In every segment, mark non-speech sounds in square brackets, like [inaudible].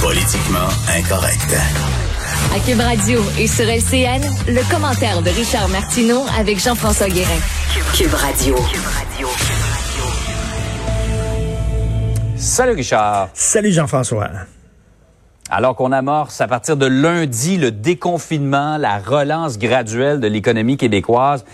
Politiquement incorrect. À Cube Radio et sur LCN, le commentaire de Richard Martineau avec Jean-François Guérin. Cube Radio. Salut Richard. Salut Jean-François. Alors qu'on amorce à partir de lundi le déconfinement, la relance graduelle de l'économie québécoise,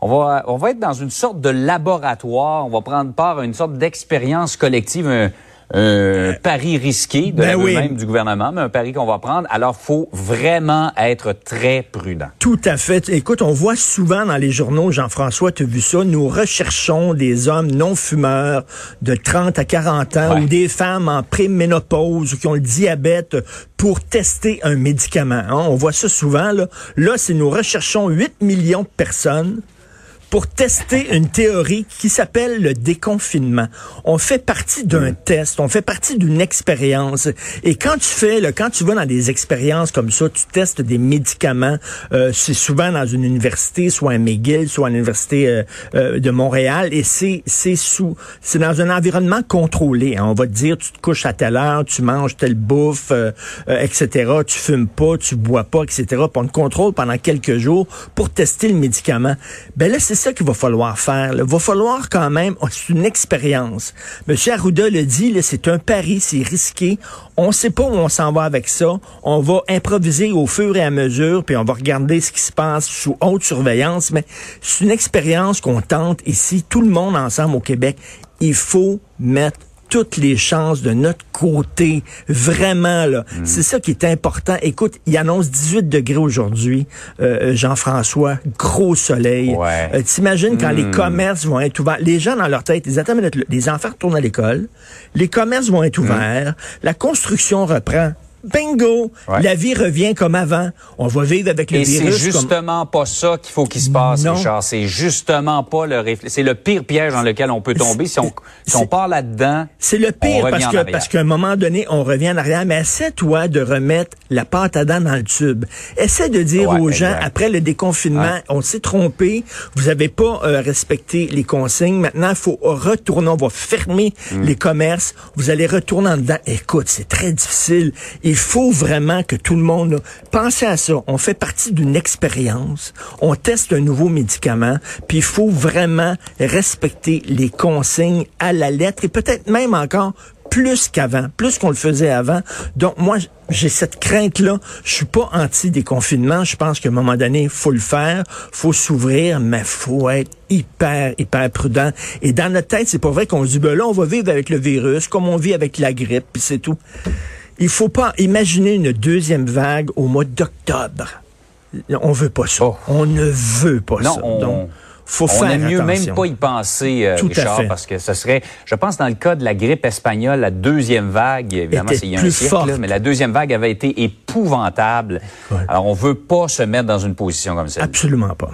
on va, on va être dans une sorte de laboratoire. On va prendre part à une sorte d'expérience collective, un, un pari risqué de Ben oui. même du gouvernement, mais un pari qu'on va prendre. Alors, faut vraiment être très prudent. Tout à fait. Écoute, on voit souvent dans les journaux, Jean-François, tu as vu ça, nous recherchons des hommes non fumeurs de 30 à 40 ans Ouais. ou des femmes en préménopause ou qui ont le diabète pour tester un médicament. hein. On voit ça souvent. Là, là c'est nous recherchons 8 millions de personnes pour tester une théorie qui s'appelle le déconfinement. On fait partie d'un test, on fait partie d'une expérience. Et quand tu fais, là, quand tu vas dans des expériences comme ça, tu testes des médicaments. euh, c'est souvent dans une université, soit à McGill, soit à l'université euh, euh, de Montréal, et c'est c'est sous, c'est dans un environnement contrôlé. hein. On va te dire, tu te couches à telle heure, tu manges telle bouffe, euh, euh, etc. Tu fumes pas, tu bois pas, etc. Puis on te contrôle pendant quelques jours pour tester le médicament. Ben là, c'est ça qu'il va falloir faire. Il va falloir quand même, oh, c'est une expérience. Monsieur Arruda le dit, c'est un pari, c'est risqué. On sait pas où on s'en va avec ça. On va improviser au fur et à mesure, puis on va regarder ce qui se passe sous haute surveillance. Mais c'est une expérience qu'on tente ici, tout le monde ensemble au Québec. Il faut mettre toutes les chances de notre côté. Vraiment, là. C'est ça qui est important. Écoute, il annonce 18 degrés aujourd'hui, euh, Jean-François. Gros soleil. Ouais. Euh, T'imagines quand les commerces vont être ouverts. Les gens dans leur tête, ils attendent les enfants retournent à l'école, les commerces vont être ouverts, la construction reprend. Bingo! Ouais. La vie revient comme avant. On va vivre avec le Et c'est virus comme... justement pas ça qu'il faut qu'il se passe, Non. Richard. C'est justement pas le réflexe. C'est le pire piège dans lequel on peut tomber. Si on, si on c'est- part là-dedans, C'est le pire parce que parce qu'à un moment donné, on revient en arrière. Mais essaie-toi de remettre la pâte à dents dans le tube. Essaie de dire Ouais, aux gens, après le déconfinement, Ouais. on s'est trompé, vous avez pas euh, respecté les consignes. Maintenant, il faut retourner, on va fermer Mm. les commerces. Vous allez retourner en dedans. Écoute, c'est très difficile. Il faut vraiment que tout le monde... là, pensez à ça. On fait partie d'une expérience. On teste un nouveau médicament. Puis il faut vraiment respecter les consignes à la lettre et peut-être même encore plus qu'avant, plus qu'on le faisait avant. Donc moi, j'ai cette crainte-là. Je suis pas anti-déconfinement. Je pense qu'à un moment donné, faut le faire, faut s'ouvrir, mais faut être hyper, hyper prudent. Et dans notre tête, c'est pas vrai qu'on se dit, ben là, on va vivre avec le virus, comme on vit avec la grippe, puis c'est tout. Il faut pas imaginer une deuxième vague au mois d'octobre. On veut pas ça. Oh. On ne veut pas Non, ça. on- Donc, faut on mieux attention. même pas y penser, euh, Tout à Richard, fait. parce que ce serait, je pense, dans le cas de la grippe espagnole, la deuxième vague, évidemment, c'est il y a un siècle, là, mais la deuxième vague avait été épouvantable. Alors, on veut pas se mettre dans une position comme celle Absolument pas.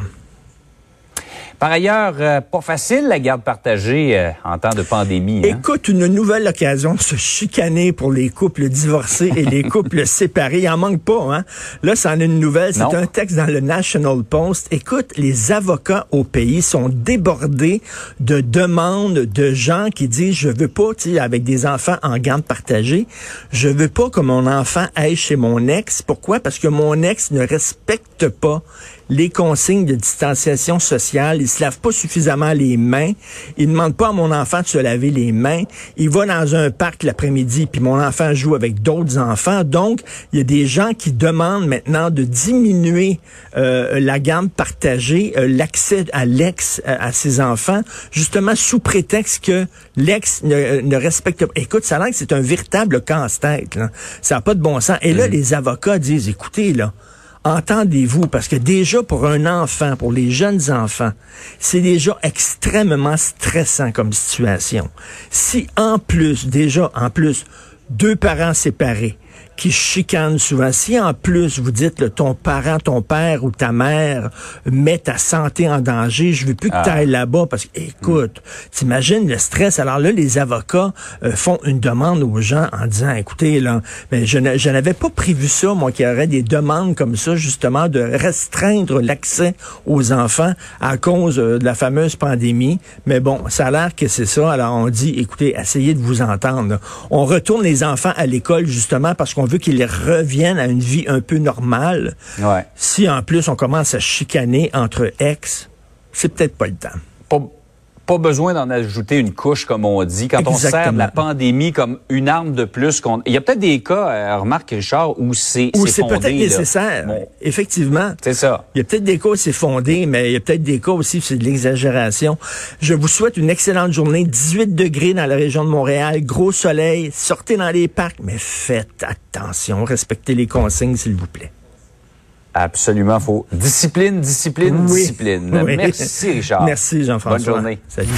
Par ailleurs, euh, pas facile la garde partagée euh, en temps de pandémie. hein? Écoute, une nouvelle occasion de se chicaner pour les couples divorcés et les [laughs] couples séparés. Il en manque pas, hein? Là, c'en est une nouvelle. C'est un texte dans le National Post. Écoute, les avocats au pays sont débordés de demandes de gens qui disent, je veux pas, tu sais, avec des enfants en garde partagée, je veux pas que mon enfant aille chez mon ex. Pourquoi? Parce que mon ex ne respecte pas les consignes de distanciation sociale. Il se lave pas suffisamment les mains. Il demande pas à mon enfant de se laver les mains. Il va dans un parc l'après-midi, puis mon enfant joue avec d'autres enfants. Donc, il y a des gens qui demandent maintenant de diminuer euh, la gamme partagée, euh, l'accès à l'ex euh, à ses enfants, justement sous prétexte que l'ex ne, ne respecte pas. Écoute, ça a l'air que c'est un véritable casse-tête. Ça n'a pas de bon sens. Et là, les avocats disent, écoutez, là, Entendez-vous, parce que déjà pour un enfant, pour les jeunes enfants, c'est déjà extrêmement stressant comme situation. Si en plus, déjà en plus, deux parents séparés qui chicanent souvent. Si en plus vous dites le ton parent, ton père ou ta mère met ta santé en danger, je veux plus que Ah. tu ailles là-bas parce que écoute, t'imagines le stress. Alors là, les avocats euh, font une demande aux gens en disant écoutez là, mais je, ne- je n'avais pas prévu ça, moi, qu'il y aurait des demandes comme ça, justement, de restreindre l'accès aux enfants à cause euh, de la fameuse pandémie. Mais bon, ça a l'air que c'est ça. Alors on dit écoutez, essayez de vous entendre. On retourne les enfants à l'école justement parce qu'on veut qu'ils reviennent à une vie un peu normale. Ouais. Si en plus on commence à chicaner entre ex, c'est peut-être pas le temps. Pas, pas besoin d'en ajouter une couche, comme on dit, quand on sert de la pandémie comme une arme de plus. qu'on Il y a peut-être des cas, euh, remarque Richard, où c'est Ou c'est peut-être nécessaire. Bon, Effectivement. c'est ça. Il y a peut-être des cas où c'est fondé, mais il y a peut-être des cas aussi où c'est de l'exagération. Je vous souhaite une excellente journée. 18 degrés dans la région de Montréal, gros soleil. Sortez dans les parcs, mais faites attention. Respectez les consignes, s'il vous plaît. Absolument faux. Discipline, discipline, Oui. discipline. Oui. Merci, Richard. Merci, Jean-François. Bonne journée. Salut.